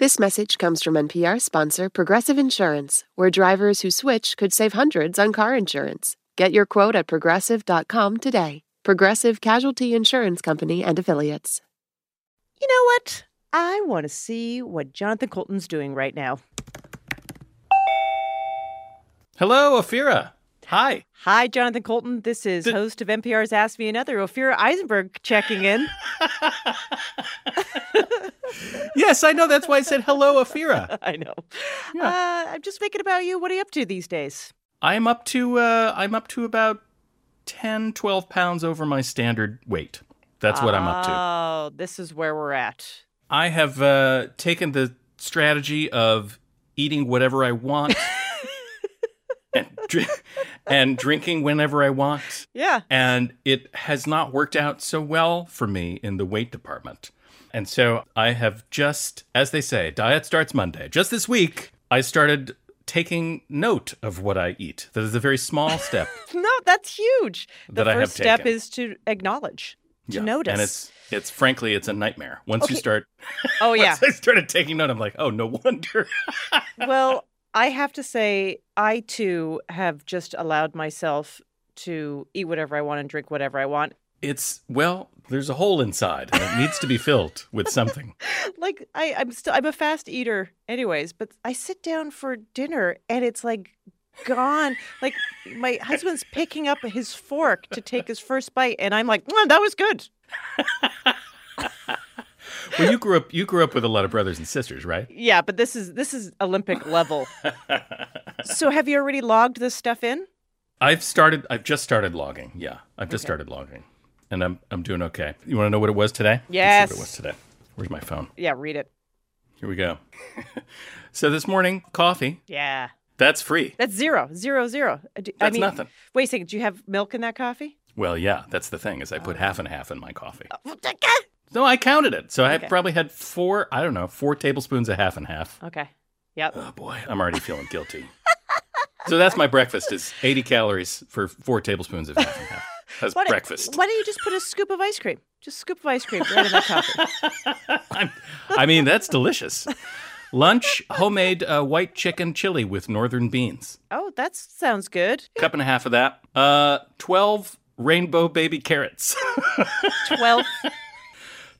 This message comes from NPR sponsor Progressive Insurance, where drivers who switch could save hundreds on car insurance. Get your quote at progressive.com today. Progressive Casualty Insurance Company and Affiliates. You know what? I want to see what Jonathan Coulton's doing right now. Hello, Ophira. Hi. Hi, Jonathan Coulton. This is host of NPR's Ask Me Another, Ophira Eisenberg, checking in. yes, I know. That's why I said hello, Ophira. I know. Yeah. Uh, I'm just thinking about you. What are you up to these days? I'm up to uh, I'm up to about 10, 12 pounds over my standard weight. That's what I'm up to. Oh, this is where we're at. I have uh, taken the strategy of eating whatever I want and, and drinking whenever I want. Yeah. And it has not worked out so well for me in the weight department. And so I have just, as they say, diet starts Monday. Just this week, I started taking note of what I eat. That is a very small step. No, that's huge. The That have first step taken. is to acknowledge, to Yeah. notice. And it's it's frankly it's a nightmare. Once you start oh, yeah. once I started taking note, I'm like, oh no wonder. well, I have to say, I too have just allowed myself to eat whatever I want and drink whatever I want. it's well, there's a hole inside and it needs to be filled with something. Like I, I'm still I'm a fast eater anyways, but I sit down for dinner and it's like gone. like my husband's picking up his fork to take his first bite, and I'm like, "Mm, that was good. Well, you grew up you grew up with a lot of brothers and sisters, right? Yeah, but this is this is Olympic level. so have you already logged this stuff in? I've started I've just started logging. Yeah. I've just started logging. And I'm I'm doing okay. You want to know what it was today? Yes. what it was today. Where's my phone? Yeah, read it. Here we go. so this morning, coffee, Yeah. that's free. That's zero, zero, zero. Uh, do- I That's mean, nothing. Wait a second. Do you have milk in that coffee? Well, yeah, that's the thing is I put half and half in my coffee. No, I counted it. So I Okay. probably had four, I don't know, four tablespoons of half and half. Okay. Yep. Oh boy, I'm already feeling guilty. so that's my breakfast is 80 calories for four tablespoons of half and half. That's Why breakfast. Why don't you just put a scoop of ice cream? Just a scoop of ice cream right in that coffee. I'm, I mean, that's delicious. Lunch, homemade uh, white chicken chili with northern beans. Oh, that sounds good. Cup and a half of that. Uh, 12 rainbow baby carrots. Twelve.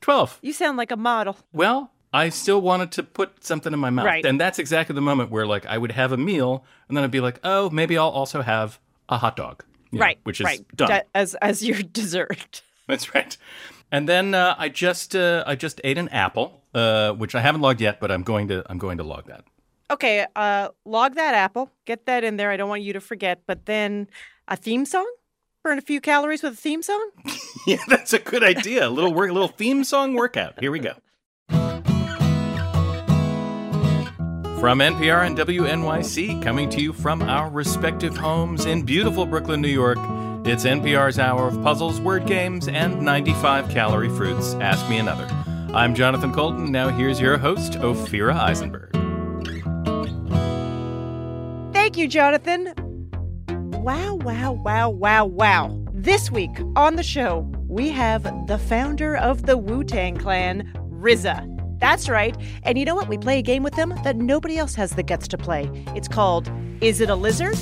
12. you sound like a model. Well, I still wanted to put something in my mouth. Right. And that's exactly the moment where like I would have a meal and then I'd be like, "Oh, maybe I'll also have a hot dog." You know, right. which is right. done. As as your dessert. That's right. And then uh, I just uh, I just ate an apple, uh, which I haven't logged yet, but I'm going to I'm going to log that. Okay. Uh, log that apple. Get that in there. I don't want you to forget. But then a theme song. Burn a few calories with a theme song. Yeah, that's a good idea. A little work, a little theme song workout. Here we go. From NPR and WNYC, coming to you from our respective homes in beautiful Brooklyn, New York, it's NPR's hour of puzzles, word games, and 95 calorie fruits. Ask me another. I'm Jonathan Coulton. Now here's your host, Ophira Eisenberg. Thank you, Jonathan. Wow, wow, wow, wow, wow. This week on the show, we have the founder of the Wu Tang Clan, RZA. That's right. And you know what? We play a game with them that nobody else has the guts to play. It's called Is It a Lizard?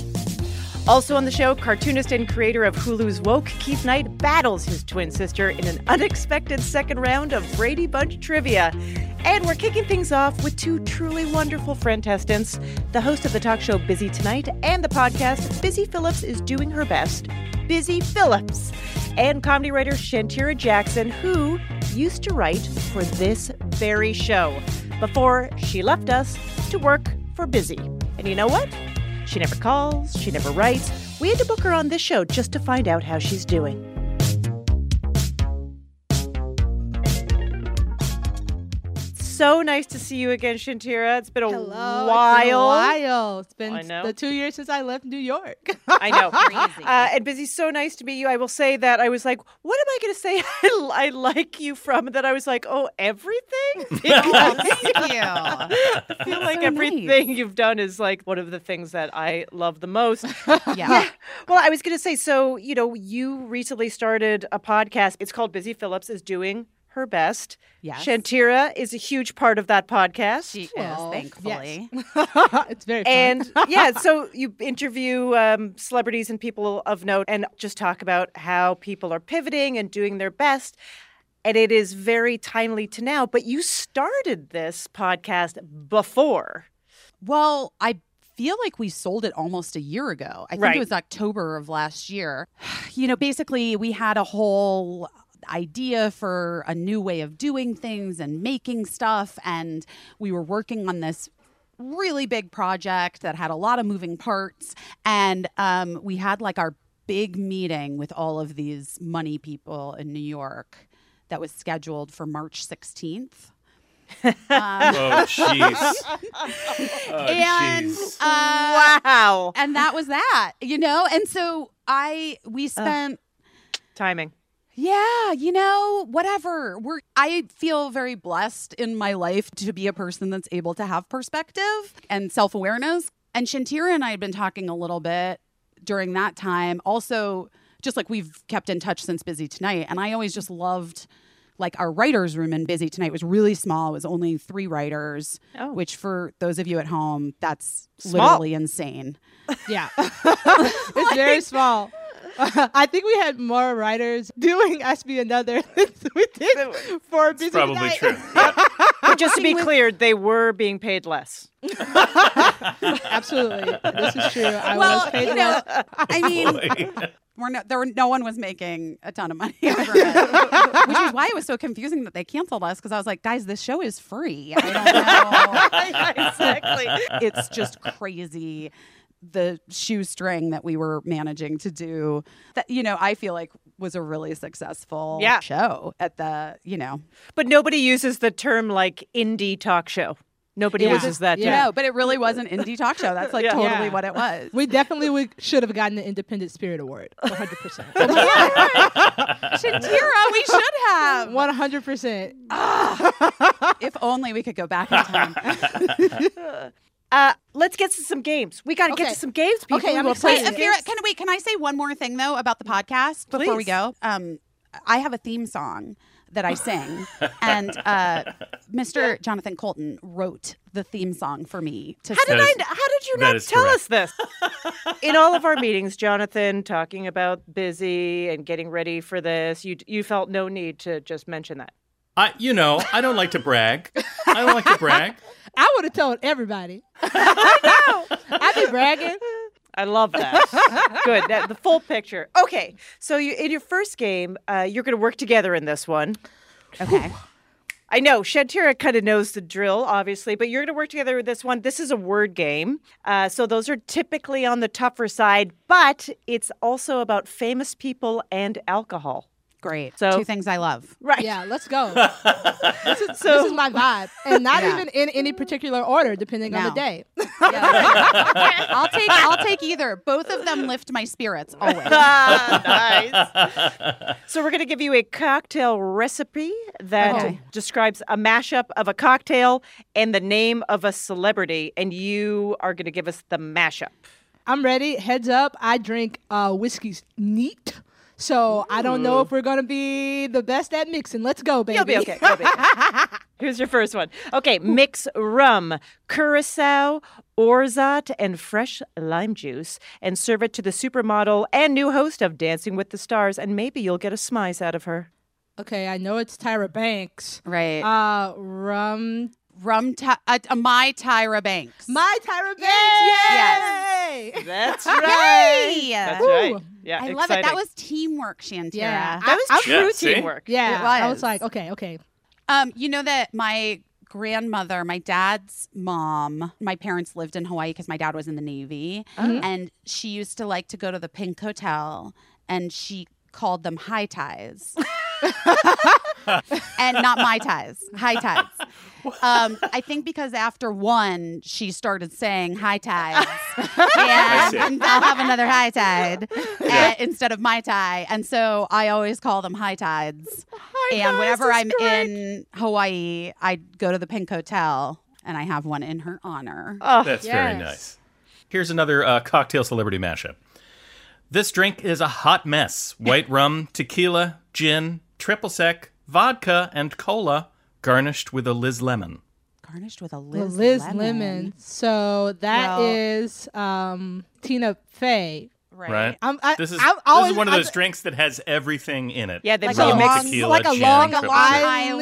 Also on the show, cartoonist and creator of Hulu's Woke, Keith Knight battles his twin sister in an unexpected second round of Brady Bunch trivia. And we're kicking things off with two truly wonderful friendtestants. The host of the talk show Busy Tonight and the podcast Busy Philipps is doing her best. Busy Philipps. And comedy writer Shantira Jackson, who used to write for this very show before she left us to work for Busy. And you know what? She never calls, she never writes. We had to book her on this show just to find out how she's doing. So nice to see you again, Shantira. It's been a Hello. while. It's been a while. It's been I know. the two years since I left New York. I know. Crazy. Uh, and Busy, so nice to meet you. I will say that I was like, what am I going to say I, I like you from? And then I was like, oh, everything? Because Thank you. I feel like So everything you've done is like one of the things that I love the most. Yeah. Well, I was going to say, so, you know, you recently started a podcast. It's called Busy Philipps is Doing her best. Yes. Shantira is a huge part of that podcast. She Well, is, thankfully. it's very fun. and yeah, so you interview um, celebrities and people of note and just talk about how people are pivoting and doing their best. And it is very timely to now, but you started this podcast before. Well, I feel like we sold it almost a year ago. I think Right. it was October of last year. You know, basically, we had a whole idea for a new way of doing things and making stuff. And we were working on this really big project that had a lot of moving parts. And um, we had like our big meeting with all of these money people in New York that was scheduled for March 16th. Um, Oh, jeez. Oh, and uh, wow. and that was that you know and so i we spent Timing. Yeah you know whatever we're i feel very blessed in my life to be a person that's able to have perspective and self-awareness and shantira and i had been talking a little bit during that time also just like we've kept in touch since busy tonight and i always just loved like our writers room in busy tonight was really small it was only three writers Oh. which for those of you at home that's Small. literally insane yeah, it's very small. I think we had more writers doing Ask Me Another than we did for Busy Probably Tonight. true. Yeah. But just to be clear, they were being paid less. Absolutely, this is true. I well, was paid you know, less. I mean, Boy. we're no, there were no one was making a ton of money over it, which is why it was so confusing that they canceled us because I was like, guys, this show is free. I don't know. exactly. it's just crazy the shoestring that we were managing to do that you know i feel like was a really successful Yeah. show at the you know But nobody uses the term like indie talk show. Nobody Yeah. uses that term. Yeah. no but it really was an indie talk show that's like Yeah. totally Yeah. what it was We definitely would, should have gotten the Independent Spirit Award, 100. percent shantira we should have 100. percent ah. if only we could go back in time Uh, let's get to some games. We got to get to some games. People. Okay, We I'm will play excited. some Wait, Ophira, games. can wait? Can I say one more thing though about the podcast before we go? Um, I have a theme song that I sing, and uh, Mr. Jonathan Coulton wrote the theme song for me. To How sing. did That I? how did you not tell correct. us this? In all of our meetings, Jonathan talking about busy and getting ready for this. You you felt no need to just mention that. I, you know, I don't like to brag. I don't like to brag. I would have told everybody. I know. I'd be bragging. I love that. Good. That, the full picture. Okay, so you in your first game, uh, you're going to work together in this one. Okay. I know Shantira kind of knows the drill, obviously, but you're going to work together with this one. This is a word game. Uh, so those are typically on the tougher side, but it's also about famous people and alcohol. Great. So- Two things I love. Right. Yeah, let's go. this, is, So- this is my vibe, and not Yeah. even in any particular order, depending on the No. day. I'll take. I'll take either. Both of them lift my spirits always. nice. so we're going to give you a cocktail recipe that Okay. describes a mashup of a cocktail and the name of a celebrity, and you are going to give us the mashup. I'm ready. Heads up, I drink uh, whiskey's neat. So I don't know if we're gonna be the best at mixing. Let's go, baby. You'll be okay. You'll be okay. Here's your first one. Okay, mix rum, curacao, orgeat, and fresh lime juice, and serve it to the supermodel and new host of Dancing with the Stars, and maybe you'll get a smize out of her. Okay, I know it's Tyra Banks. Right. Uh, rum. Rum. Ty- uh, uh, my Tyra Banks. My Tyra Banks. Yes. Yay! That's right. Yay! That's Woo. right. Yeah, I love it. That was teamwork, Shantira. Yeah. that was I- true Yeah, see? teamwork. Yeah, It I was. was like, okay, okay. Um, you know that my grandmother, my dad's mom, my parents lived in Hawaii because my dad was in the Navy, and she used to like to go to the Pink Hotel, and she called them high ties. and not my ties, high ties. Um, I think because after one, she started saying high tides, see. and I'll have another high tide uh, instead of my tie, and so I always call them high tides. High and whenever I'm in Hawaii, I go to the Pink Hotel, and I have one in her honor. Oh, That's very nice. Here's another uh, cocktail celebrity mashup. This drink is a hot mess. White rum, tequila, gin, triple sec, vodka, and cola, garnished with a Liz lemon. Garnished with a The Liz, Liz lemon. Lemon. So that Well- is um, Tina Fey. Right. Right. I'm, I, This is I'm this is one of I'm- those drinks that has everything in it. Yeah, they Like put a long- tequila, like a gin, Long Island-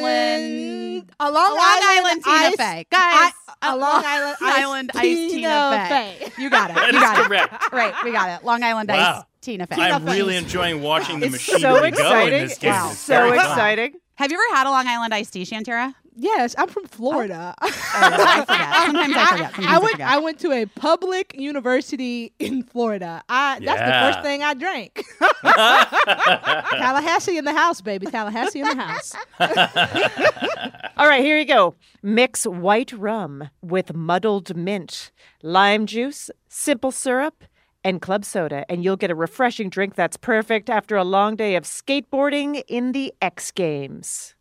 Island, a Long, Long Island Island Tina ice- Fey. Guys, a a Long Long Island Island ice iced Tina Fey. You got it. That You is got it. correct. Right, we got it. Long Island Wow. Ice Tina Fey. I'm really enjoying watching the It's machinery so go in this game. Wow. It's So very fun. exciting. Have you ever had a Long Island iced tea, Shantira? Yes, I'm from oh, Florida. Oh, I forget. Sometimes I forget. Sometimes I, I went. forget. I went to a public university in Florida. I that's the first thing I drank. Tallahassee in the house, baby. Tallahassee in the house. All right, here you go. Mix white rum with muddled mint, lime juice, simple syrup, and club soda, and you'll get a refreshing drink that's perfect after a long day of skateboarding in the X Games.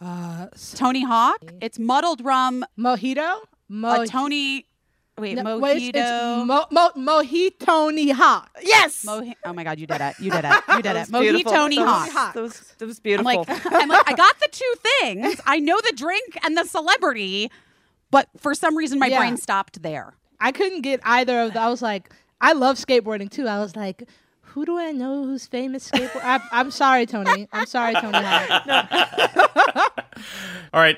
Uh, Tony Hawk. It's muddled rum. mojito. Mo- A Tony. Wait, no, mojito. wait, it's, it's mo- mo- mojito hawk. Yes. Mohi- oh my God, you did it! You did it! You did it! That was beautiful. Mojito That was- Hawk. That was, that was I'm beautiful. like, I'm like, I got the two things. I know the drink and the celebrity, but for some reason my Yeah. brain stopped there. I couldn't get either of. The, I was like, I love skateboarding too. I was like, who do I know who's famous skateboard? I, I'm sorry, Tony. I'm sorry, Tony. All right.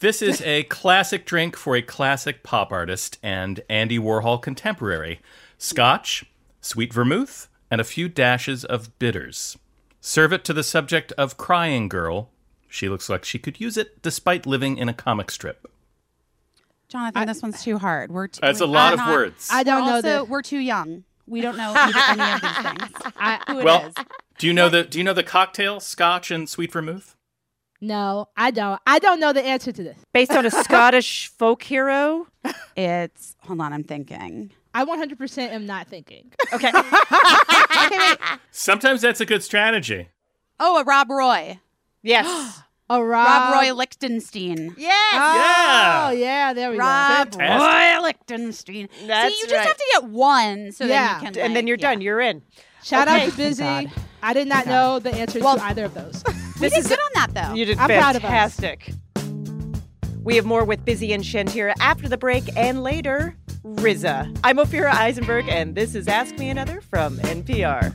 This is a classic drink for a classic pop artist and Andy Warhol contemporary. Scotch, sweet vermouth, and a few dashes of bitters. Serve it to the subject of Crying Girl. She looks like she could use it despite living in a comic strip. Jonathan, this one's too hard. We're too, That's a we're lot of not- words. I don't we're know also, that. We're too young. We don't know any of these things. I, Who it well, is. do you know the do you know the cocktail Scotch and sweet vermouth? no, I don't. I don't know the answer to this. Based on a Scottish folk hero. It's hold on, I'm thinking. I 100% am not thinking. Okay. Sometimes that's a good strategy. Oh, a Rob Roy. yes. A Rob, Rob Roy Lichtenstein. Yes. Oh, yeah. Oh yeah, there we Rob go. Rob Roy Lichtenstein. That's See, you just right. have to get one, so Yeah. then you can. And then you're yeah. done. You're in. Shout Okay. out to Busy. God. I did not know the answers Well- to either of those. We did good on that though. You did I'm proud of us. fantastic. We have more with Busy and Shantira after the break and later, RZA. I'm Ophira Eisenberg, and this is Ask Me Another from NPR.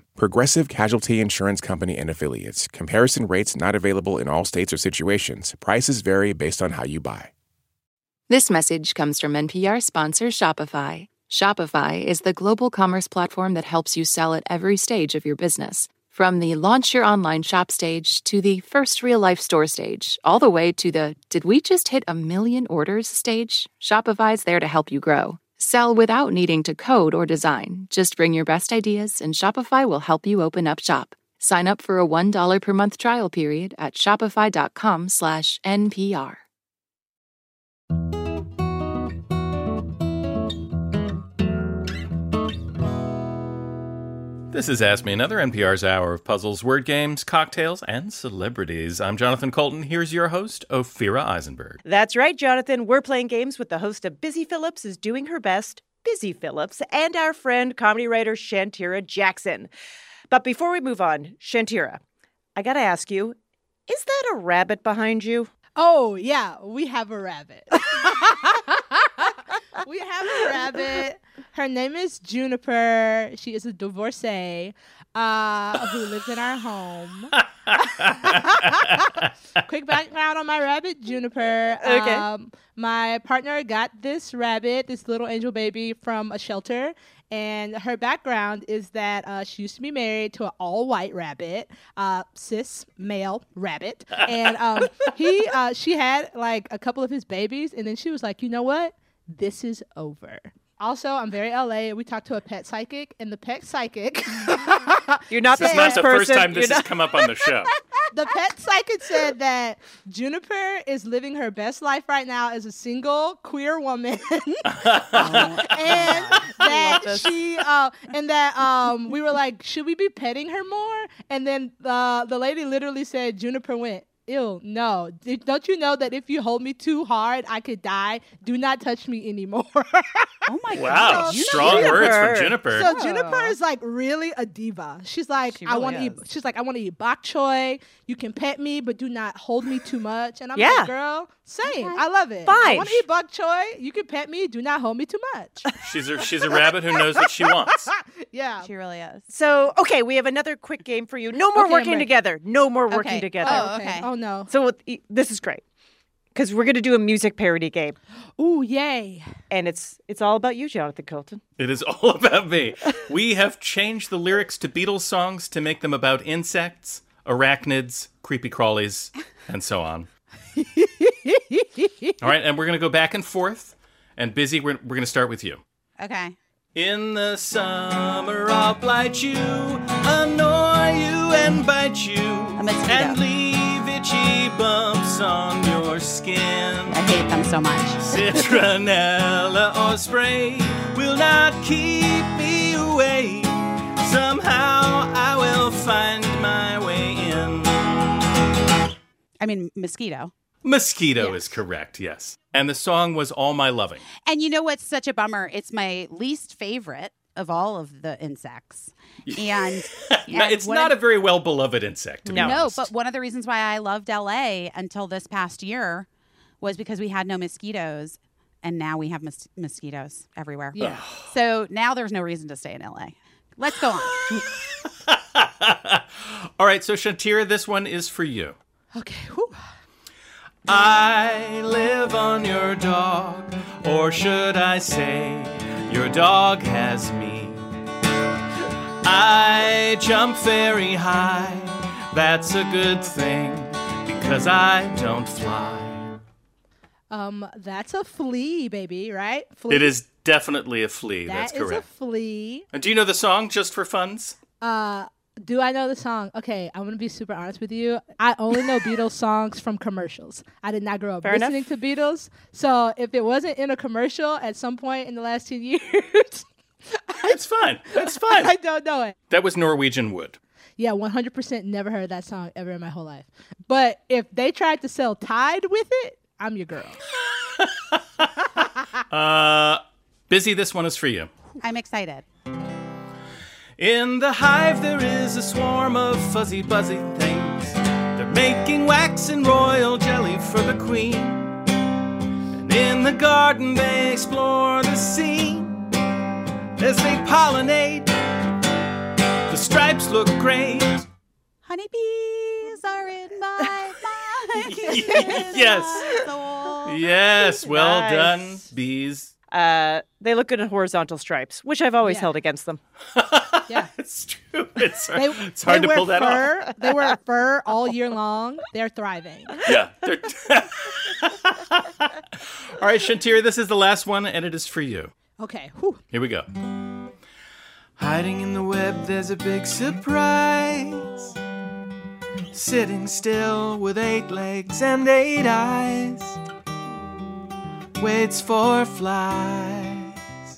Progressive Casualty Insurance Company and Affiliates. Comparison rates not available in all states or situations. Prices vary based on how you buy. This message comes from NPR sponsor Shopify. Shopify is the global commerce platform that helps you sell at every stage of your business. From the launch your online shop stage to the first real life store stage, all the way to the did we just hit a million orders stage, Shopify's there to help you grow. Sell without needing to code or design. Just bring your best ideas and Shopify will help you open up shop. Sign up for a $1 per month trial period at shopify.com slash NPR. This is Ask Me Another, NPR's hour of puzzles, word games, cocktails, and celebrities. I'm Jonathan Coulton. Here's your host, Ophira Eisenberg. That's right, Jonathan. We're playing games with the host of Busy Philipps is Doing Her Best, Busy Philipps, and our friend, comedy writer Shantira Jackson. But before we move on, Shantira, I got to ask you is that a rabbit behind you? Oh yeah, we have a rabbit. we have a rabbit. Her name is Juniper. She is a divorcee uh, who lives in our home. Quick background on my rabbit, Juniper. Okay. Um, my partner got this rabbit, this little angel baby, from a shelter. And her background is that uh, she used to be married to an all-white rabbit, uh, cis male rabbit, and um, he, uh, she had like a couple of his babies, and then she was like, you know what? This is over. Also, I'm very LA. We talked to a pet psychic, and the pet psychic, You're not the It's not first the person. first time You're this has not- come up on the show. the pet psychic said that Juniper is living her best life right now as a single queer woman, and that she uh, and that um, we were like, should we be petting her more? And then uh, the lady literally said, Juniper went. Ew, no. Don't you know that if you hold me too hard, I could die? Do not touch me anymore. Oh my god. Wow, god. strong words from Juniper. Juniper. So Juniper is like really a diva. She's like, She I want to eat. She's like, I want to eat bok choy. You can pet me, but do not hold me too much. And I'm Yeah. like, girl, same. I love it. I Fine. want to eat bok choy. You can pet me. Do not hold me too much. She's a she's a rabbit who knows what she wants. yeah. She really is. So, okay, we have another quick game for you. No more Okay, working together. No more working Okay. together. Oh, okay. Oh no. So, e- this is great because we're going to do a music parody game, Ooh, yay. and it's it's all about you, Jonathan Coulton. It is all about me. We have changed the lyrics to Beatles songs to make them about insects, arachnids, creepy crawlies, and so on. All right, and we're going to go back and forth. And Busy, we're, we're going to start with you. Okay. In the summer, I'll blight you, annoy you, and bite you, A and leave itchy bumps on your skin. I hate them so much. Citronella or spray will not keep me away. Somehow I will find my way. I mean, mosquito. Mosquito is correct, yes. And the song was All My Loving. And you know what's such a bummer? It's my least favorite of all of the insects. And, and it's not of- a very well beloved insect, to be No. No, honest. but one of the reasons why I loved LA until this past year was because we had no mosquitoes and now we have mos- mosquitoes everywhere. Yeah. So now there's no reason to stay in LA. Let's go on. All right, so Shantira, this one is for you. Okay. Whew. I live on your dog, or should I say, your dog has me. I jump very high, that's a good thing, because I don't fly. Um, that's a flea, baby, right? Flea. It is definitely a flea, That that's is correct. a flea. and do you know the song, just for funs? Uh, do I know the song? Okay, I'm gonna be super honest with you. I only know Beatles songs from commercials. I did not grow up Fair enough. listening to Beatles. So if it wasn't in a commercial at some point in the last ten years, It's fine, it's fine. I don't know it. that was Norwegian Wood. Yeah, 100% never heard that song ever in my whole life. But if they tried to sell Tide with it, I'm your girl. Uh, Busy, this one is for you. I'm excited. In the hive there is a swarm of fuzzy buzzy things. They're making wax and royal jelly for the queen. And in the garden they explore the scene as they pollinate. The stripes look great. Honeybees are in my mind. Yes. Yes, well Nice. done, bees. Uh, they look good in horizontal stripes, which I've always Yeah. held against them. Yeah. It's true. It's, They, it's hard to wear pull that fur. off. They wear fur all year long. They're thriving. Yeah. they're- All right, Shantira, this is the last one, and it is for you. Okay. Whew. Here we go. Hiding in the web, there's a big surprise. Sitting still with eight legs and eight eyes. Waits for flies.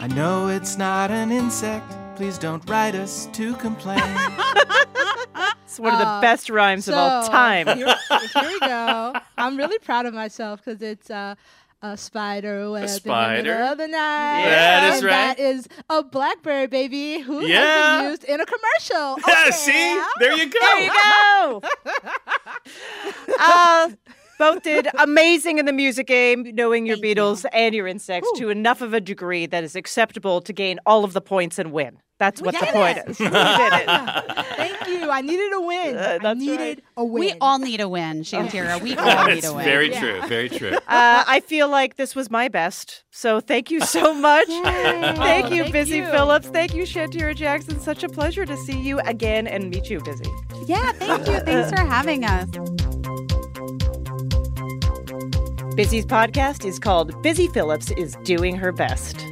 I know it's not an insect. Please don't write us to complain. It's one of the Uh, best rhymes of all time. Here, here we go. I'm really proud of myself because it's uh, a spider web in the spider. middle of the night. That is and right. That is a blackberry, baby who has been used in a commercial. Yeah, Okay. see? There you go. There you go. uh, both did amazing in the music game, knowing your Thank Beatles and your insects to enough of a degree that is acceptable to gain all of the points and win. That's what the did point it. is. We did it. Thank you. I needed a win. I that's needed right. a win. We all need a win, Shantira. We all need a win. very true. Very true. Uh, I feel like this was my best. So thank you so much. thank you, thank Busy you. Philipps. Thank you, Shantira Jackson. Such a pleasure to see you again and meet you, Busy. Yeah, thank you. Thanks for having us. Busy's podcast is called Busy Philipps is Doing Her Best.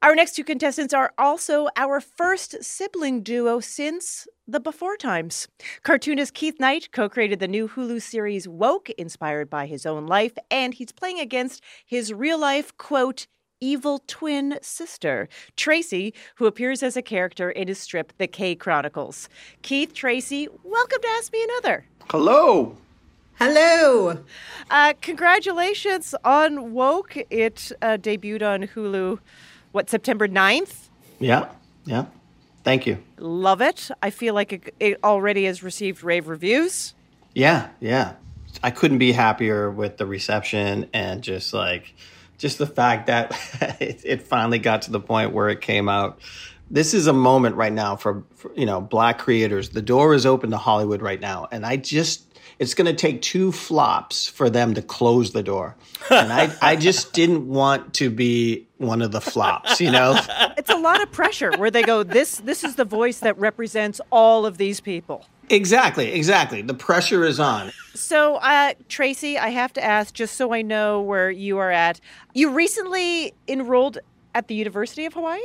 Our next two contestants are also our first sibling duo since the Before Times. Cartoonist Keith Knight co created the new Hulu series Woke, inspired by his own life, and he's playing against his real life, quote, evil twin sister, Tracy, who appears as a character in his strip, The K Chronicles. Keith, Tracy, welcome to Ask Me Another. Hello. Hello. Uh, congratulations on Woke. It uh, debuted on Hulu, what, September 9th? Yeah, yeah. Thank you. Love it. I feel like it, it already has received rave reviews. Yeah, yeah. I couldn't be happier with the reception and just like, just the fact that it, it, finally got to the point where it came out. This is a moment right now for, for you know black creators. The door is open to Hollywood right now, and I just it's going to take two flops for them to close the door. And I, I just didn't want to be one of the flops, you know? It's a lot of pressure where they go, this, this is the voice that represents all of these people. Exactly, exactly. The pressure is on. So, uh, Tracy, I have to ask, just so I know where you are at. You recently enrolled at the University of Hawaii?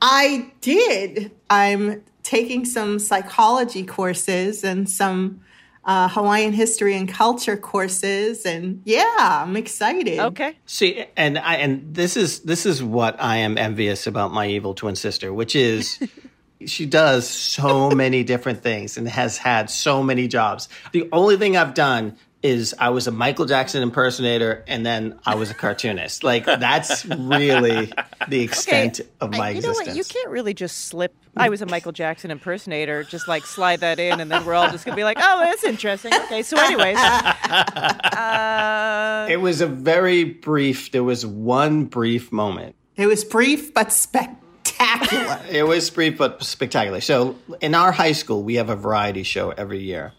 I did. I'm taking some psychology courses and some uh, Hawaiian history and culture courses, and yeah, I'm excited. Okay. See, and I and this is this is what I am envious about my evil twin sister, which is. she does so many different things and has had so many jobs. The only thing I've done is I was a Michael Jackson impersonator and then I was a cartoonist. Like that's really the extent okay. of my you existence. Know what? You can't really just slip. I was a Michael Jackson impersonator. Just like slide that in, and then we're all just gonna be like, "Oh, that's interesting." Okay, so anyways, uh, it was a very brief. There was one brief moment. It was brief but spectacular. it was brief but spectacular. So in our high school, we have a variety show every year.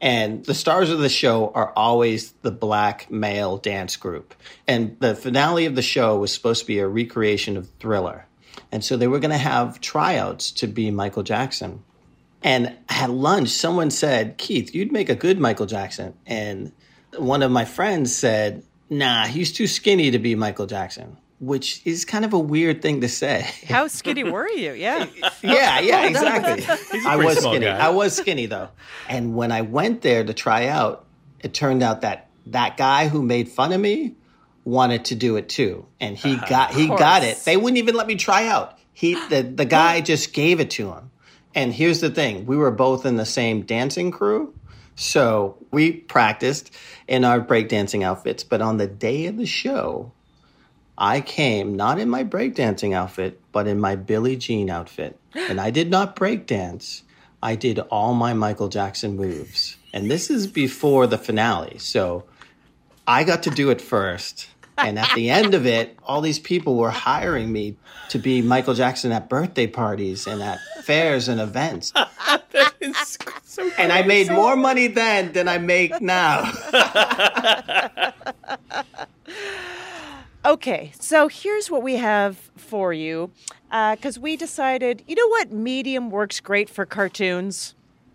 And the stars of the show are always the black male dance group. And the finale of the show was supposed to be a recreation of Thriller. And so they were going to have tryouts to be Michael Jackson. And at lunch, someone said, Keith, you'd make a good Michael Jackson. And one of my friends said, Nah, he's too skinny to be Michael Jackson which is kind of a weird thing to say. How skinny were you? Yeah. yeah, yeah, exactly. I was skinny. Guy. I was skinny though. And when I went there to try out, it turned out that that guy who made fun of me wanted to do it too. And he uh, got he got it. They wouldn't even let me try out. He the the guy just gave it to him. And here's the thing, we were both in the same dancing crew. So we practiced in our breakdancing outfits, but on the day of the show, I came not in my breakdancing outfit, but in my Billie Jean outfit. And I did not breakdance. I did all my Michael Jackson moves. And this is before the finale. So I got to do it first. And at the end of it, all these people were hiring me to be Michael Jackson at birthday parties and at fairs and events. so and I made more money then than I make now. Okay, so here's what we have for you. Because uh, we decided, you know what medium works great for cartoons?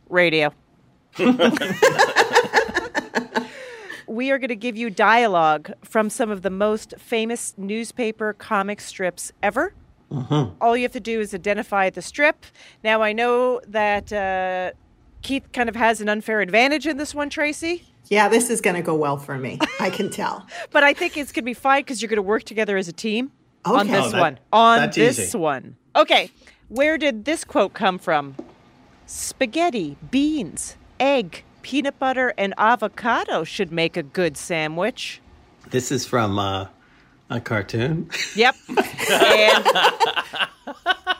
Radio. we are going to give you dialogue from some of the most famous newspaper comic strips ever. Mm-hmm. All you have to do is identify the strip. Now, I know that uh, Keith kind of has an unfair advantage in this one, Tracy. Yeah, this is going to go well for me. I can tell. but I think it's going to be fine because you're going to work together as a team okay. on this Oh, that- one. On this easy. one. Okay, where did this quote come from? Spaghetti, beans, egg, peanut butter, and avocado should make a good sandwich. This is from uh, a cartoon. Yep. and,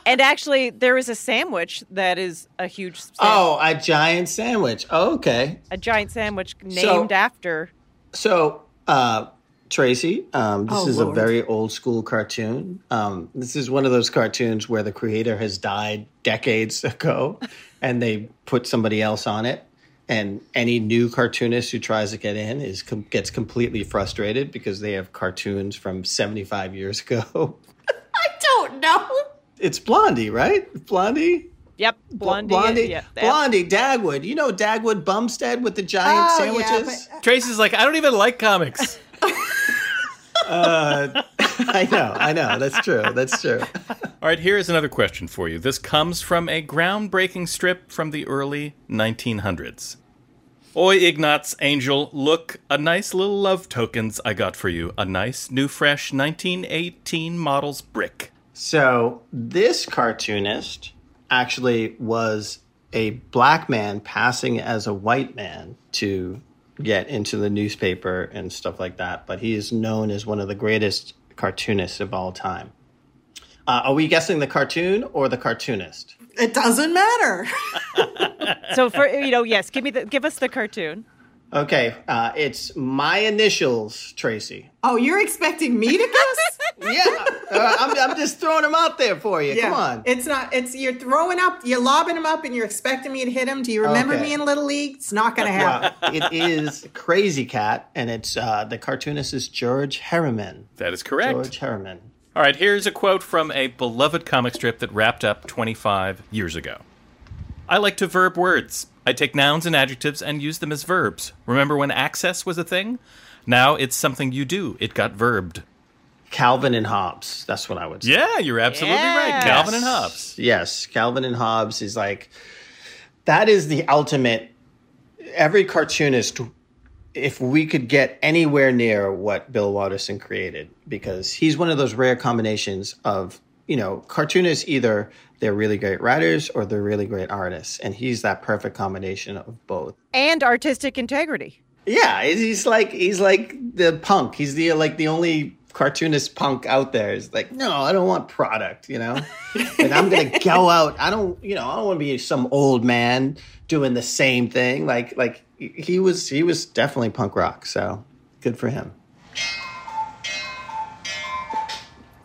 and actually, there is a sandwich that is a huge, sam- Oh, a giant sandwich. Oh, okay. a giant sandwich named So- after. So, uh, Tracy, um, this Oh, is Lord. a very old school cartoon. Um, this is one of those cartoons where the creator has died decades ago and they put somebody else on it. And any new cartoonist who tries to get in is com- gets completely frustrated because they have cartoons from 75 years ago. I don't know. it's Blondie, right? Blondie? Yep, Blondie. Blondie, yeah, yep. Blondie, Dagwood. You know Dagwood Bumstead with the giant Oh, yeah, sandwiches? Uh, Tracy's like, I don't even like comics. uh, I know, I know. That's true. That's true. All right, here is another question for you. This comes from a groundbreaking strip from the early 1900s. Oi, Ignatz Angel, look, a nice little love tokens I got for you. A nice, new, fresh 1918 models brick. So this cartoonist actually was a black man passing as a white man to get into the newspaper and stuff like that. But he is known as one of the greatest cartoonists of all time. Uh, are we guessing the cartoon or the cartoonist? It doesn't matter. So for you know, yes, give me the give us the cartoon. Okay, uh, it's my initials, Tracy. Oh, you're expecting me to guess? Yeah, uh, I'm, I'm just throwing them out there for you. Come on. It's not. It's you're throwing up. You're lobbing them up, and you're expecting me to hit them. Do you remember Okay. me in Little League? It's not going to happen. Well, it is Krazy Kat, and it's uh, the cartoonist is George Herriman. That is correct. George Herriman. All right, here's a quote from a beloved comic strip that wrapped up 25 years ago. I like to verb words. I take nouns and adjectives and use them as verbs. Remember when access was a thing? Now it's something you do. It got verbed. Calvin and Hobbes. That's what I would say. Yeah, you're absolutely right. Yes. Calvin and Hobbes. Yes, Calvin and Hobbes is like that is the ultimate. Every cartoonist, if we could get anywhere near what Bill Watterson created, because he's one of those rare combinations of you know cartoonists either they're really great writers or they're really great artists, and he's that perfect combination of both. And artistic integrity. Yeah, he's- he's like he's like the punk. He's the like the only cartoonist punk out there. Is like, no, I don't want product, you know. and I'm gonna go out. I don't, you know, I don't want to be some old man doing the same thing. Like like he was he was definitely punk rock. So good for him.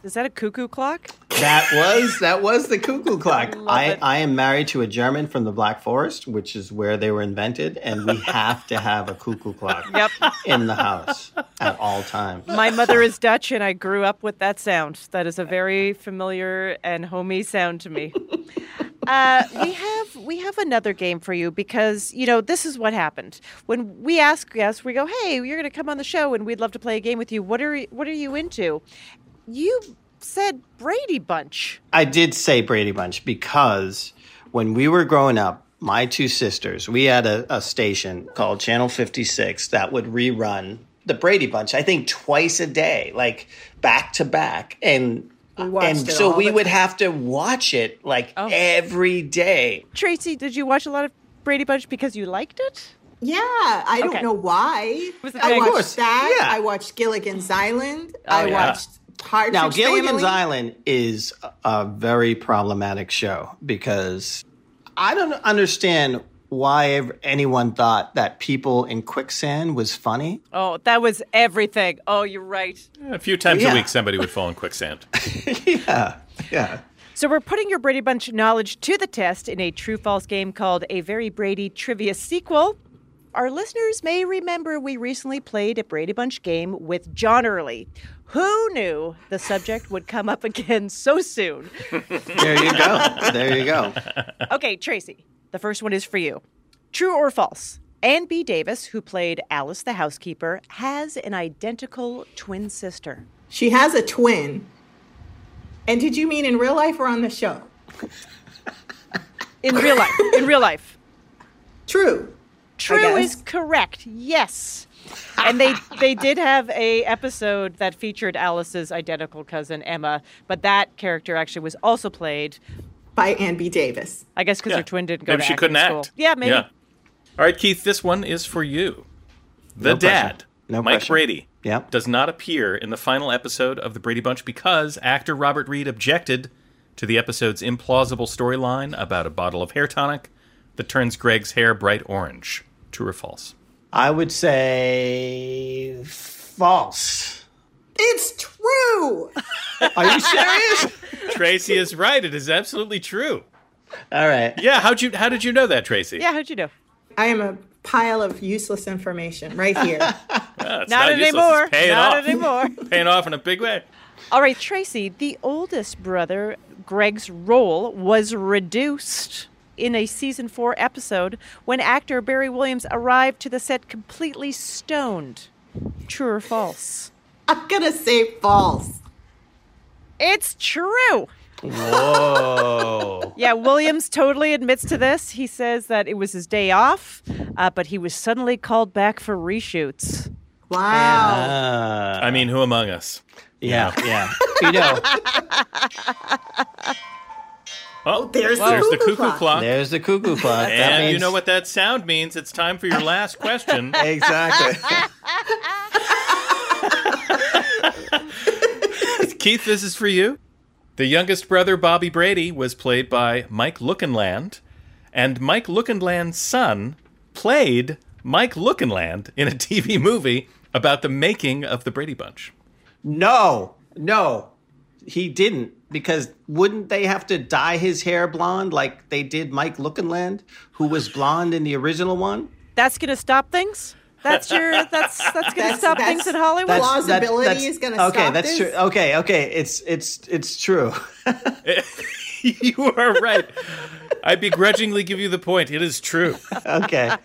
Is that a cuckoo clock? That was that was the cuckoo clock. I, it. I am married to a German from the Black Forest, which is where they were invented, and we have to have a cuckoo clock Yep. in the house at all times. My mother is Dutch, and I grew up with that sound. That is a very familiar and homey sound to me. Uh, we have we have another game for you because you know this is what happened when we ask guests. We go, "Hey, you're going to come on the show, and we'd love to play a game with you. What are what are you into?" You said Brady Bunch. I did say Brady Bunch because when we were growing up, my two sisters, we had a, a station called Channel 56 that would rerun the Brady Bunch, I think twice a day, like back to back. And and so we the would have to watch it like Oh. every day. Tracy, did you watch a lot of Brady Bunch because you liked it? Yeah, I Okay. don't know why. I watched course, that. yeah. I watched Gilligan's Island. Oh, I yeah. watched Partridge Now, Gilligan's Family. Island is a- a very problematic show because I don't understand why anyone thought that people in quicksand was funny. Oh, that was everything. Oh, you're right. A few times Yeah. a week, somebody would fall in quicksand. yeah, yeah. So we're putting your Brady Bunch knowledge to the test in a true false game called A Very Brady Trivia Sequel. Our listeners may remember we recently played a Brady Bunch game with John Early. Who knew the subject would come up again so soon? There you go. There you go. Okay, Tracy, the first one is for you. True or false? Ann B. Davis, who played Alice the housekeeper, has an identical twin sister. She has a twin. And did you mean in real life or on the show? In real life. In real life. True. True is correct. Yes. and they they did have a episode that featured Alice's identical cousin Emma, but that character actually was also played, By Ann B. Davis. I guess, because Yeah. her twin didn't go Maybe to she couldn't school. act. Yeah, maybe. All right, Keith, this one is for you. The No pressure. dad, No Mike pressure. Brady, Yep. does not appear in the final episode of the Brady Bunch because actor Robert Reed objected to the episode's implausible storyline about a bottle of hair tonic that turns Greg's hair bright orange. True or false? I would say false. It's true. Are you serious? Tracy is right. It is absolutely true. All right. Yeah, how'd you how did you know that, Tracy? Yeah, how'd you know? I am a pile of useless information right here. Yeah, it's Not, useless. It's anymore. paying Not off. anymore. Paying off in a big way. All right, Tracy, the oldest brother, Greg's role was reduced in a season four episode when actor Barry Williams arrived to the set completely stoned. True or false? I'm gonna say false. It's true. Whoa. Yeah, Williams totally admits to this. He says that it was his day off, uh, but he was suddenly called back for reshoots. Wow. Uh, I mean, who among us? yeah, yeah. You know, Oh, there's the there's the cuckoo cuckoo clock. clock. there's the cuckoo clock. That And you know what that sound means? It's time for your last question. Exactly. Keith, this is for you. The youngest brother, Bobby Brady, was played by Mike Lookinland, and Mike Lookinland's son played Mike Lookinland in a TV movie about the making of the Brady Bunch. no, no, he didn't. Because wouldn't they have to dye his hair blonde like they did Mike Lookinland, who was blonde in the original one? That's going to stop things? That's your that's that's going to That's- stop that's- things in Hollywood? That's- Plausibility is gonna okay. stop that's this? true. Okay, okay. It's it's it's true. you are right. I begrudgingly give you the point. It is true. okay.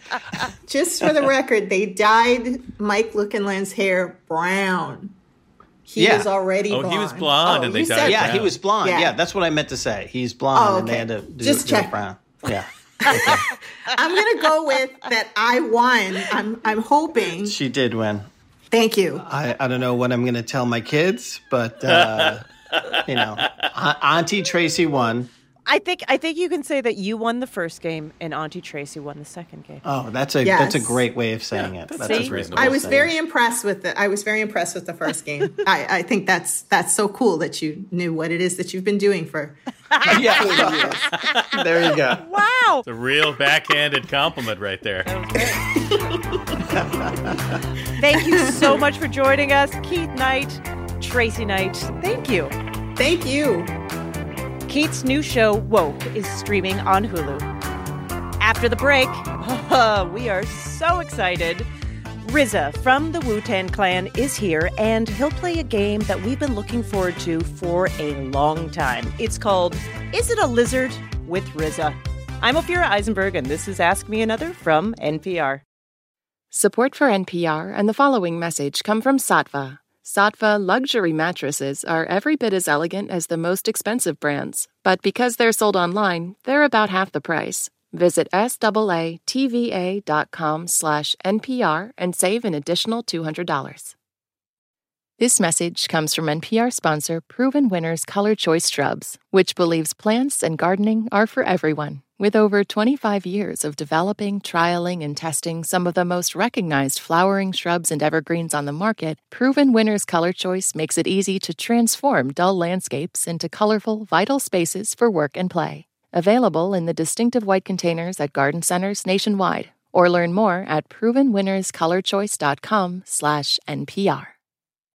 Just for the record, they dyed Mike Lookinland's hair brown. He Yeah. was already Oh, blonde. he was blonde and oh, they dyed said- it Yeah, he was blonde. Yeah. Yeah. that's what I meant to say. He's blonde, Oh, and they had to do, Just do it check. brown. Yeah. I'm gonna go with that. I won. I'm I'm hoping. She did win. Thank you. I, I don't know what I'm going to tell my kids, but uh, you know, Auntie Tracy won. I think I think you can say that you won the first game and Auntie Tracy won the second game. Oh, that's a that's a great way of saying it. That's See? reasonable. I was saying. very impressed with it. I was very impressed with the first game. I, I think that's that's so cool that you knew what it is that you've been doing for. Yeah. there you go. Wow. It's a real backhanded compliment right there. Thank you so much for joining us, Keith Knight, Tracy Knight. Thank you. Thank you. Keith's new show, Woke, is streaming on Hulu. After the break, oh, we are so excited. RZA from the Wu Tang Clan is here, and he'll play a game that we've been looking forward to for a long time. It's called Is It a Lizard with RZA? I'm Ophira Eisenberg, and this is Ask Me Another from NPR. Support for NPR and the following message come from Saatva. Saatva luxury mattresses are every bit as elegant as the most expensive brands, but because they're sold online, they're about half the price. Visit SAATVA.com slash NPR and save an additional $200. This message comes from NPR sponsor Proven Winners Color Choice Shrubs, which believes plants and gardening are for everyone. With over 25 years of developing, trialing, and testing some of the most recognized flowering shrubs and evergreens on the market, Proven Winners Color Choice makes it easy to transform dull landscapes into colorful, vital spaces for work and play. Available in the distinctive white containers at garden centers nationwide. Or learn more at provenwinnerscolorchoice.com/npr.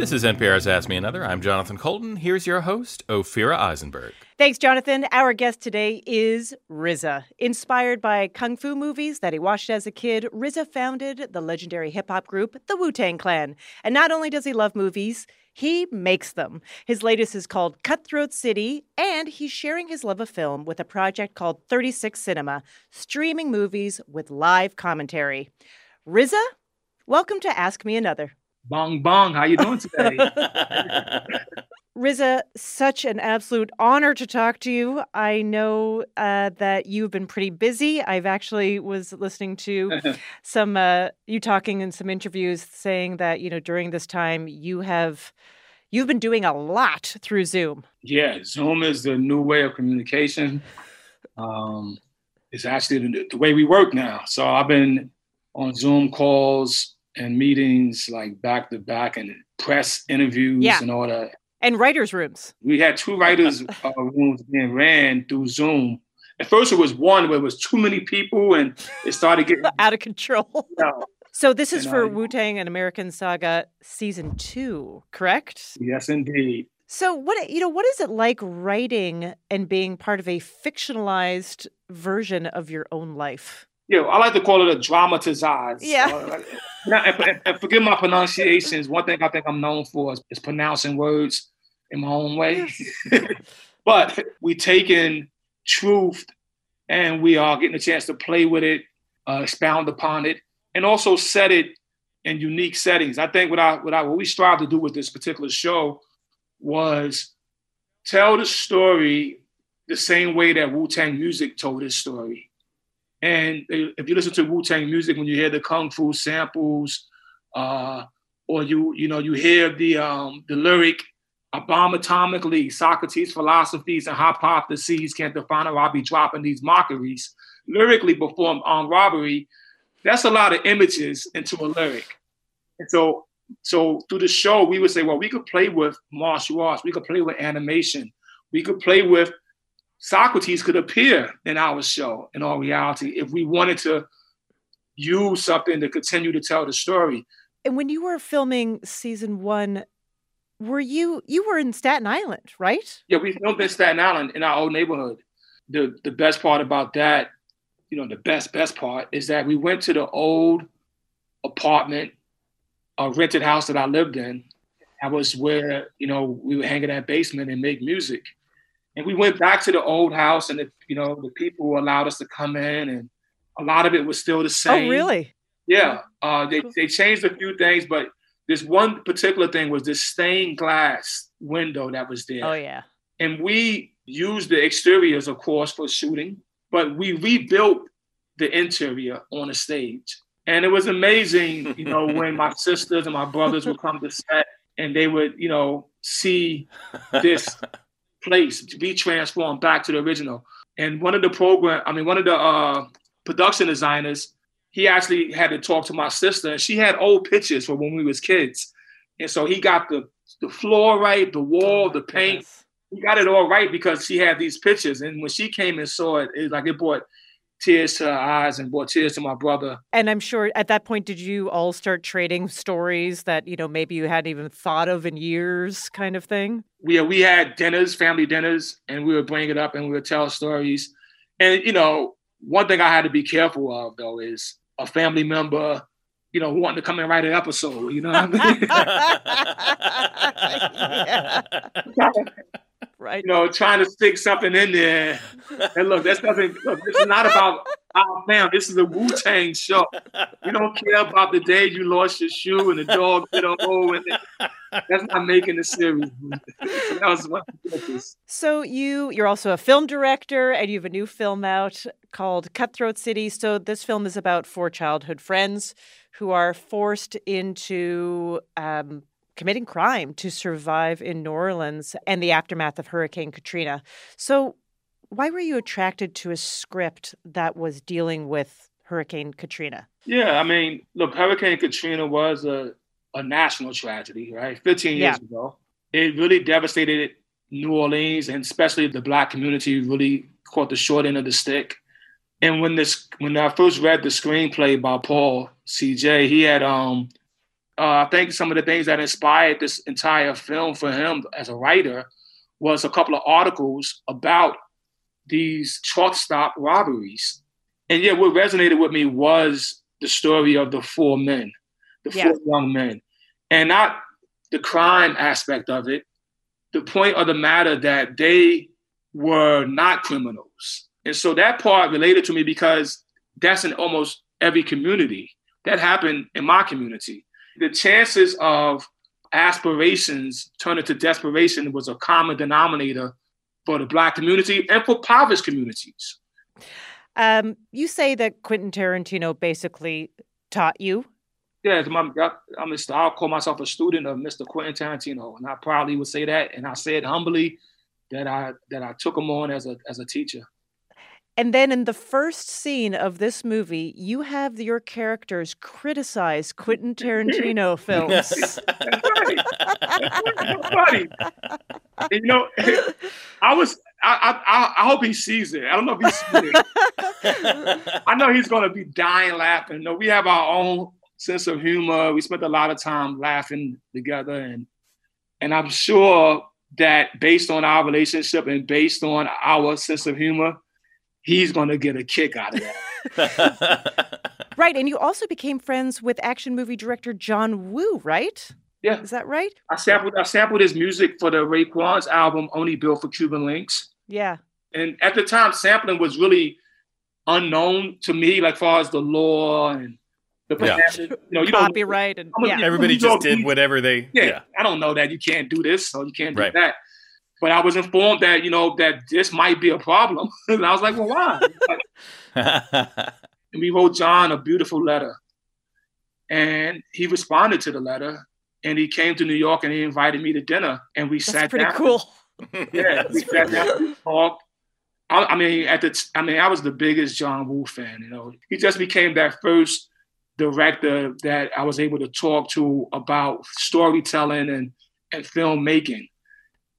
This is NPR's Ask Me Another. I'm Jonathan Coulton. Here's your host, Ophira Eisenberg. Thanks, Jonathan. Our guest today is RZA. Inspired by kung fu movies that he watched as a kid, RZA founded the legendary hip hop group, the Wu Tang Clan. And not only does he love movies, he makes them. His latest is called Cutthroat City, and he's sharing his love of film with a project called 36 Cinema, streaming movies with live commentary. RZA, welcome to Ask Me Another. Bong bong, how you doing today? RZA, such an absolute honor to talk to you. I know uh, that you've been pretty busy. I've actually was listening to some uh, you talking in some interviews saying that you know during this time you have you've been doing a lot through Zoom. yeah, Zoom is the new way of communication. Um, it's actually the, the way we work now. So I've been on Zoom calls and meetings like back to back and press interviews Yeah. and all that. And writers' rooms. We had two writers' uh, rooms being ran through Zoom. At first, it was one where it was too many people, and it started getting out of control. Yeah. So this is And, for Wu Tang An American Saga season two, correct? Yes, indeed. So what you know, what is it like writing and being part of a fictionalized version of your own life? Yeah, I like to call it a dramatized. Yeah. Uh, now, and, and- forgive my pronunciations. One thing I think I'm known for is, is pronouncing words in my own way. but we taking truth and we are getting a chance to play with it, uh, expound upon it, and also set it in unique settings. I think what I what I what we strive to do with this particular show was tell the story the same way that Wu Tang music told its story. And if you listen to Wu Tang music, when you hear the kung fu samples, uh, or you you know you hear the um, the lyric "A bomb atomically," Socrates' philosophies and hypotheses can't define or I'll be dropping these mockeries. Lyrically performed on robbery, that's a lot of images into a lyric. And so so through the show, we would say, well, we could play with martial arts, we could play with animation, we could play with Socrates could appear in our show in all reality if we wanted to use something to continue to tell the story. And when you were filming season one, were you you were in Staten Island, right? Yeah, we filmed in Staten Island in our old neighborhood. The the best part about that, you know, the best best part is that we went to the old apartment, a rented house that I lived in. That was where you know we would hang in that basement and make music. And we went back to the old house, and the, you know the people allowed us to come in, and a lot of it was still the same. Oh, really? Yeah, uh, they they changed a few things, but this one particular thing was this stained glass window that was there. Oh yeah. And we used the exteriors, of course, for shooting, but we rebuilt the interior on a stage. And it was amazing, you know, when my sisters and my brothers would come to set and they would, you know, see this place to be transformed back to the original. And one of the program, I mean, one of the uh, production designers, he actually had to talk to my sister, and she had old pictures from when we was kids. And so he got the the floor right, the wall, the paint. He got it all right because she had these pictures. And when she came and saw it, it like it brought tears to her eyes and brought tears to my brother. And I'm sure at that point, did you all start trading stories that you know maybe you hadn't even thought of in years, kind of thing? we we had dinners, family dinners, and we would bring it up and we would tell stories. And you know, one thing I had to be careful of though is a family member, you know, wanting to come and write an episode. You know what I mean? right. You know, trying to stick something in there. And look, that's nothing. Look, this is not about our family. This is a Wu Tang show. We don't care about the day you lost your shoe and the dog bit a hole in it. That's not making the series. So that was one. So you you're also a film director and you have a new film out called Cutthroat City. So this film is about four childhood friends who are forced into um, committing crime to survive in New Orleans and the aftermath of Hurricane Katrina. So why were you attracted to a script that was dealing with Hurricane Katrina? Yeah, I mean, look, Hurricane Katrina was a, a national tragedy, right? 15 years Yeah. ago. It really devastated New Orleans and especially the black community really caught the short end of the stick. And when this when I first read the screenplay by Paul CJ, he had um uh, I think some of the things that inspired this entire film for him as a writer was a couple of articles about these truck stop robberies. And yeah, what resonated with me was the story of the four men, the Yeah. four young men, and not the crime aspect of it. The point of the matter that they were not criminals. And so that part related to me because that's in almost every community. That happened in my community. The chances of aspirations turning to desperation was a common denominator for the black community and for impoverished communities. Um, you say that Quentin Tarantino basically taught you. Yeah, I'm, I'm a, I'll call myself a student of Mr. Quentin Tarantino, and I proudly would say that. And I said humbly that I that I took him on as a as a teacher. And then in the first scene of this movie, you have your characters criticize Quentin Tarantino films. funny. And, you know, I was. I, I I hope he sees it. I don't know if he sees it. I know he's gonna be dying laughing. You know, we have our own sense of humor. We spent a lot of time laughing together, and and I'm sure that based on our relationship and based on our sense of humor, he's gonna get a kick out of that. right, and you also became friends with action movie director John Woo, right? Yeah. Is that right? I sampled I sampled his music for the Ray Raekwon's album Only Built for Cuban Links. Yeah. And at the time, sampling was really unknown to me, like far as the law and the Yeah. you know, you Copyright and I'm a- yeah. Everybody just did whatever they. yeah, Yeah. I don't know that you can't do this, so you can't do Right. that. But I was informed that you know that this might be a problem, and I was like, well, why? and we wrote John a beautiful letter, and he responded to the letter, and he came to New York and he invited me to dinner, and we That's sat pretty down. cool. Yeah, we sat down, we talked. I, I mean, at the, t- I mean, I was the biggest John Woo fan. You know, he just became that first director that I was able to talk to about storytelling and and filmmaking.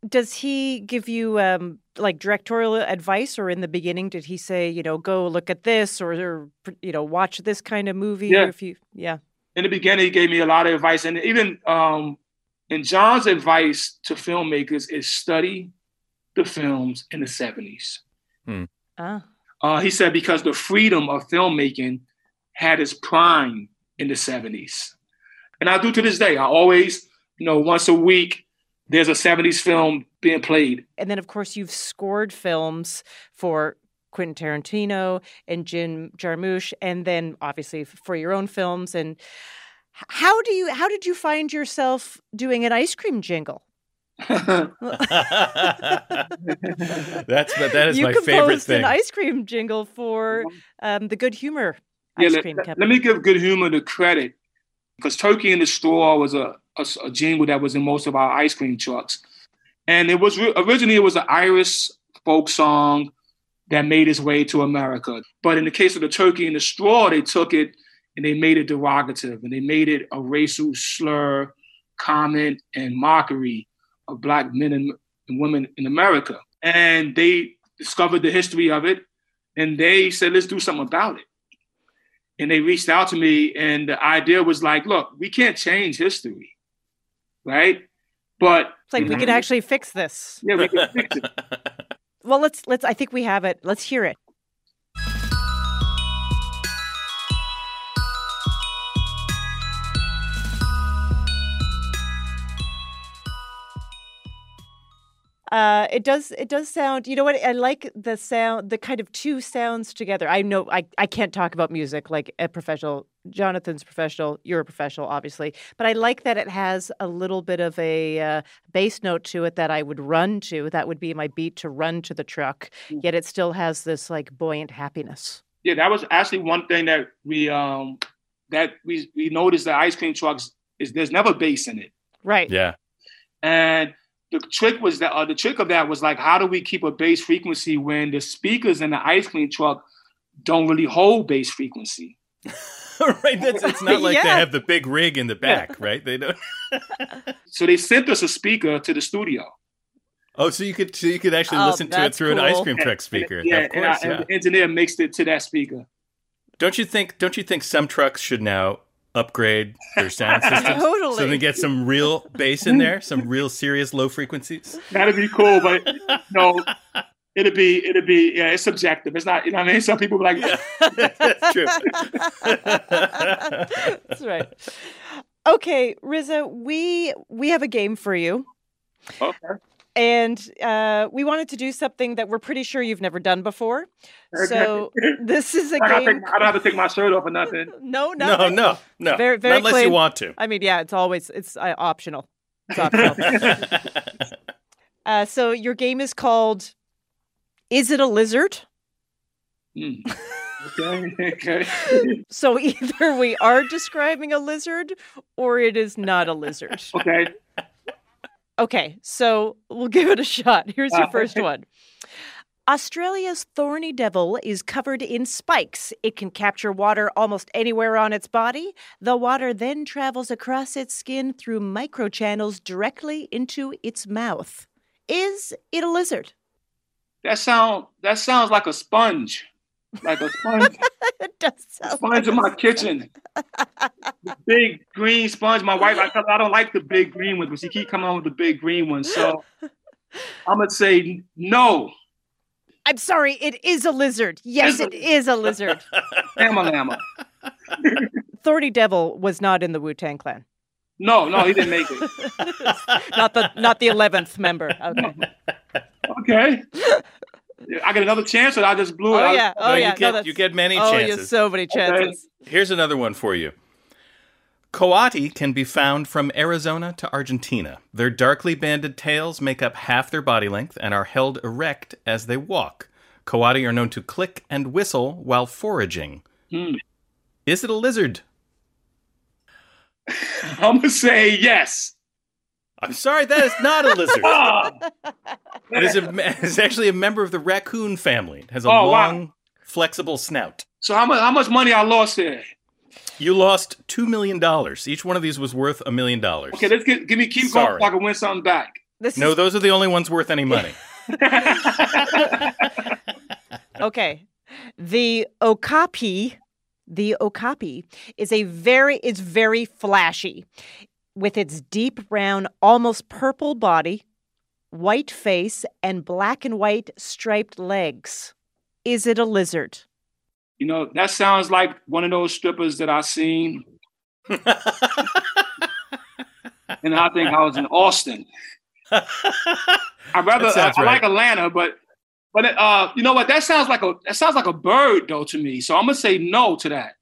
Does he give you um, like directorial advice, or in the beginning, did he say, you know, go look at this, or, or you know, watch this kind of movie? Yeah. If you, yeah, in the beginning, he gave me a lot of advice, and even um, and John's advice to filmmakers is study the films in the seventies. ah, Uh, he said because the freedom of filmmaking had its prime in the seventies, and I do to this day. I always, you know, once a week, there's a seventies film being played. and then of course you've scored films for Quentin Tarantino and Jim Jarmusch, and then obviously for your own films. And how do you, how did you find yourself doing an ice cream jingle? That's that is you my favorite thing. an ice cream jingle for um, the Good Humor Yeah, ice let, cream let- company. let me give Good Humor the credit because Turkey in the Straw was a, a, a jingle that was in most of our ice cream trucks. And it was re- originally it was an Irish folk song that made its way to America. But in the case of the Turkey and the Straw, they took it and they made it derogative and they made it a racial slur, comment, and mockery of black men and, and women in America. And they discovered the history of it and they said, let's do something about it and they reached out to me and the idea was like look we can't change history right but It's like we can mm-hmm. actually fix this. yeah we can fix it Well, let's let's. I think we have it. Let's hear it. Uh, it does. It does sound. You know what? I like the sound. The kind of two sounds together. I know. I I can't talk about music like a professional. Jonathan's professional. You're a professional, obviously. But I like that it has a little bit of a uh, bass note to it that I would run to. That would be my beat to run to the truck. Yet it still has this like buoyant happiness. yeah that was actually one thing that we um that we we noticed that ice cream trucks is there's never bass in it Right. yeah. and the trick was that uh, the trick of that was like how do we keep a bass frequency when the speakers in the ice cream truck don't really hold bass frequency right. That's, it's not like they have the big rig in the back, right? They don't. so they sent us a speaker to the studio Oh, so you could so you could actually Oh, listen to it that's through an ice cream truck speaker. yeah, of and, I- course, and yeah. the engineer mixed it to that speaker Don't you think? Don't you think some trucks should now upgrade their sound system. Totally. So they get some real bass in there, some real serious low frequencies? That'd be cool, but no, it'd be it'd be yeah, it's subjective. It's not you know what I mean. Some people be like That's true. That's right. Okay, RZA, we we have a game for you. okay, And uh, we wanted to do something that we're pretty sure you've never done before. So this is a I, game. take, I don't have to take my shirt off or nothing. No, no, nothing. no, no. Very- very Not unless clean. you want to. I mean, yeah, it's always it's uh, optional. It's optional. uh, so your game is called "Is it a lizard?" Hmm. Okay, okay. So either we are describing a lizard, or it is not a lizard. okay. Okay, so we'll give it a shot. Here's your first one. Australia's thorny devil is covered in spikes. It can capture water almost anywhere on its body. The water then travels across its skin through microchannels directly into its mouth. Is it a lizard? That sound that sounds like a sponge. Like a sponge. it does sound sponge in my kitchen. the big green sponge. My wife, I, I don't like the big green ones, but she keep coming on with the big green ones. So I'm gonna say no. I'm sorry, it is a lizard. Yes, it is a lizard. Lama Lama. Thorny Devil was not in the Wu Tang Clan. No, no, he didn't make it. not the not the eleventh member. Okay. okay. I get another chance, or I just blew it. Oh yeah, oh No, yeah. you get, no, you get many oh, chances. you so many chances. Here's another one for you. Coati can be found from Arizona to Argentina. Their darkly banded tails make up half their body length and are held erect as they walk. Coati are known to click and whistle while foraging. Hmm. Is it a lizard? I'm gonna say yes. I'm sorry, that is not a lizard. Ah, it is a, it's actually a member of the raccoon family. It has a Oh, wow. long, flexible snout. so how much how much money I lost here? You lost two million dollars. Each one of these was worth a million dollars. Okay, let's get give me keep Sorry. going so I can win something back. This No, is, those are the only ones worth any money. okay. The okapi, the okapi is a very it's very flashy with its deep brown almost purple body, white face and black and white striped legs. Is it a lizard? You know, that sounds like one of those strippers that I seen. and I think I was in Austin. I rather That I, sounds I like. Atlanta, but but uh, you know what? That sounds like a that sounds like a bird though to me. So I'm gonna say no to that.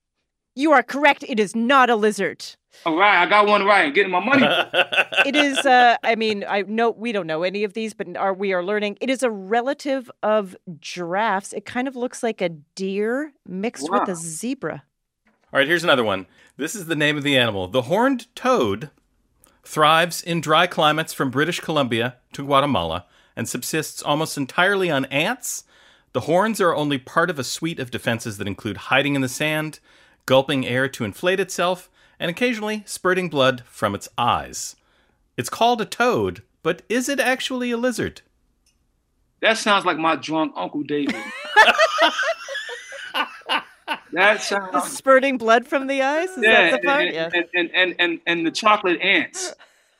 You are correct. It is not a lizard. All right, I got one right. Getting my money. It is. Uh, I mean, I know we don't know any of these, but are we are learning? It is a relative of giraffes. It kind of looks like a deer mixed with a zebra. All right, here's another one. This is the name of the animal. The horned toad thrives in dry climates from British Columbia to Guatemala and subsists almost entirely on ants. The horns are only part of a suite of defenses that include hiding in the sand, gulping air to inflate itself, and occasionally spurting blood from its eyes. It's called a toad, but is it actually a lizard? That sounds like my drunk Uncle David. that sounds Spurting blood from the eyes. Is yeah, that the part? and, Yeah. and, and, and, and, and the chocolate ants.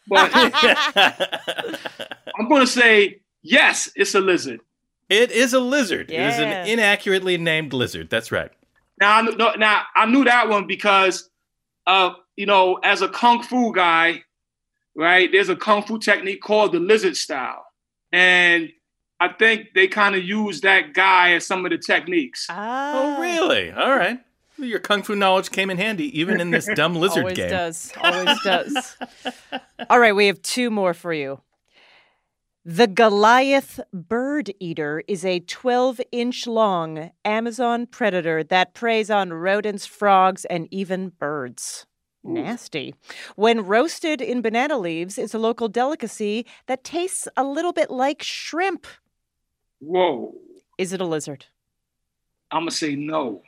But I'm gonna say yes, it's a lizard. It is a lizard. It is an inaccurately named lizard. That's right. Now, I kn- no, now I knew that one because, uh, you know, as a kung fu guy, right? There's a kung fu technique called the lizard style, and I think they kind of use that guy as some of the techniques. Ah, Oh, really? All right. Your kung fu knowledge came in handy, even in this dumb lizard Always game. Always does. Always does. All right, we have two more for you. The Goliath bird eater is a 12 inch long Amazon predator that preys on rodents, frogs, and even birds. Nasty. When roasted in banana leaves, it's a local delicacy that tastes a little bit like shrimp. Whoa, Is it a lizard? I'm gonna say no.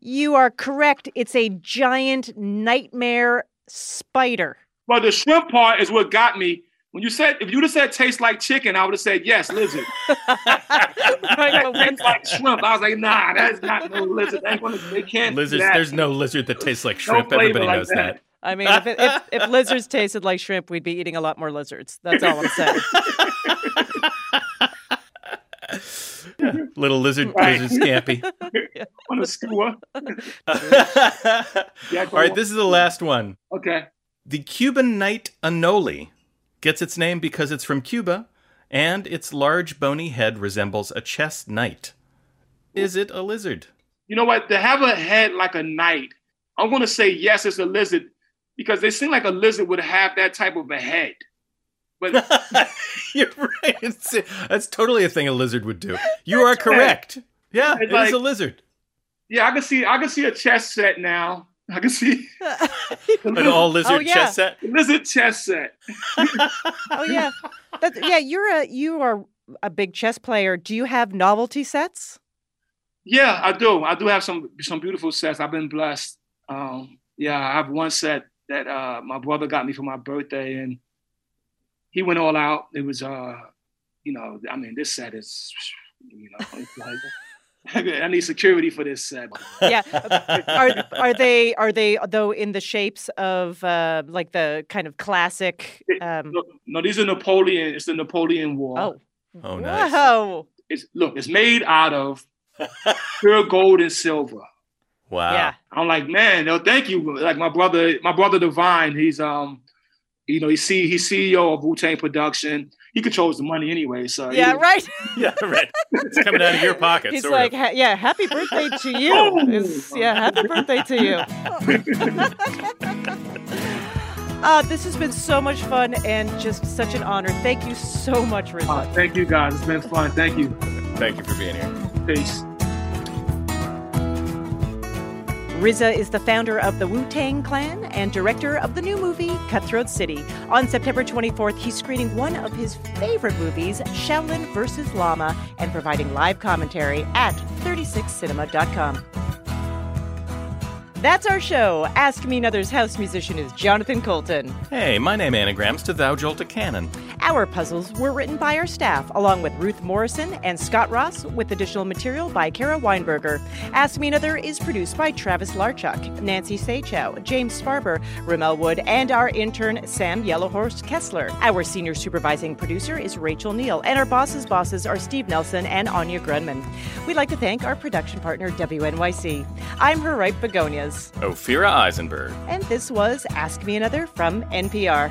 You are correct. It's a giant nightmare spider. But the shrimp part is what got me. When you said, if you'd have said tastes like chicken, I would have said yes, lizard. Right, but when- tastes like shrimp. I was like, nah, that's not no lizard. They, ain't gonna, they can't. Lizards, that. there's no lizard that tastes like shrimp. flavor Everybody like knows that. that. I mean, if, it, if, if lizards tasted like shrimp, we'd be eating a lot more lizards. That's all I'm saying. Little lizard, Right. lizard scampi. on a skewer. Yeah, All right, on. this is the last one. Okay. The Cuban knight anole gets its name because it's from Cuba, and its large bony head resembles a chess knight. Is it a lizard? You know what? To have a head like a knight, I'm going to say yes, it's a lizard because they seem like a lizard would have that type of a head. But You're right. It's, that's totally a thing a lizard would do. You are correct. Yeah, It's it is like- a lizard. yeah, I can see I can see a chess set now. I can see An all lizard Oh, yeah. chess set. lizard chess set. oh yeah, That's, yeah. You're a you are a big chess player. Do you have novelty sets? Yeah, I do. I do have some some beautiful sets. I've been blessed. Um, yeah, I have one set that uh, my brother got me for my birthday, and he went all out. It was, uh, you know, I mean, this set is, you know, like, I need security for this set. Yeah, are are they are they though in the shapes of uh, like the kind of classic? Um... No, no, these are Napoleon. It's the Napoleon War. Oh, oh, nice. Whoa. It's look. It's made out of pure gold and silver. Wow. Yeah. I'm like, man, no, thank you. Like my brother, my brother Divine, he's um, you know, he's C he's CEO of Wu Tang Production. He controls the money anyway. So Yeah, he- right. yeah, right. It's coming out of your pocket. He's like, ha- yeah, happy birthday to you. Boom. It's- yeah, happy birthday to you. Uh, this has been so much fun and just such an honor. Thank you so much, RZA. Uh, thank you guys. It's been fun. Thank you. Thank you for being here. Peace. RZA is the founder of the Wu Tang Clan and director of the new movie Cutthroat City. On September 24th, he's screening one of his favorite movies, Shaolin vs. Lama, and providing live commentary at 36cinema.com. That's our show. Ask Me Another's house musician is Jonathan Coulton. Hey, my name anagrams to Thou Jolt a Cannon. Our puzzles were written by our staff, along with Ruth Morrison and Scott Ross, with additional material by Kara Weinberger. Ask Me Another is produced by Travis Larchuk, Nancy Saechao, James Sparber, Ramel Wood, and our intern Sam Yellowhorse Kessler. Our senior supervising producer is Rachel Neal, and our bosses' bosses are Steve Nelson and Anya Grundmann. We'd like to thank our production partner WNYC. I'm her ripe begonias, Ophira Eisenberg. and this was Ask Me Another from NPR.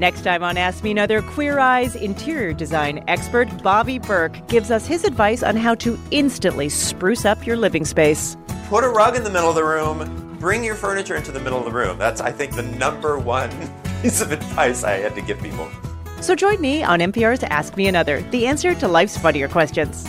Next time on Ask Me Another, Queer Eyes interior design expert Bobby Berk gives us his advice on how to instantly spruce up your living space. Put a rug in the middle of the room. Bring your furniture into the middle of the room. That's, I think, the number one piece of advice I had to give people. So join me on NPR's Ask Me Another, the answer to life's funnier questions.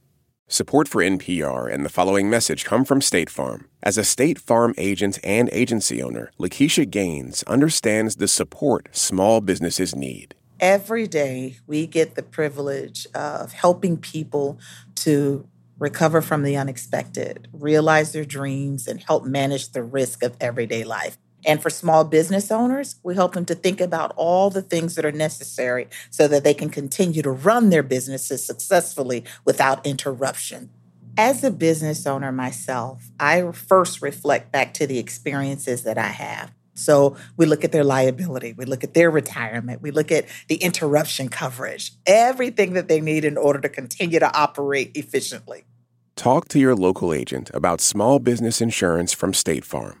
Support for NPR and the following message come from State Farm. As a State Farm agent and agency owner, Lakeisha Gaines understands the support small businesses need. Every day, we get the privilege of helping people to recover from the unexpected, realize their dreams, and help manage the risk of everyday life. And for small business owners, we help them to think about all the things that are necessary so that they can continue to run their businesses successfully without interruption. As a business owner myself, I first reflect back to the experiences that I have. So we look at their liability, we look at their retirement, we look at the interruption coverage, everything that they need in order to continue to operate efficiently. Talk to your local agent about small business insurance from State Farm.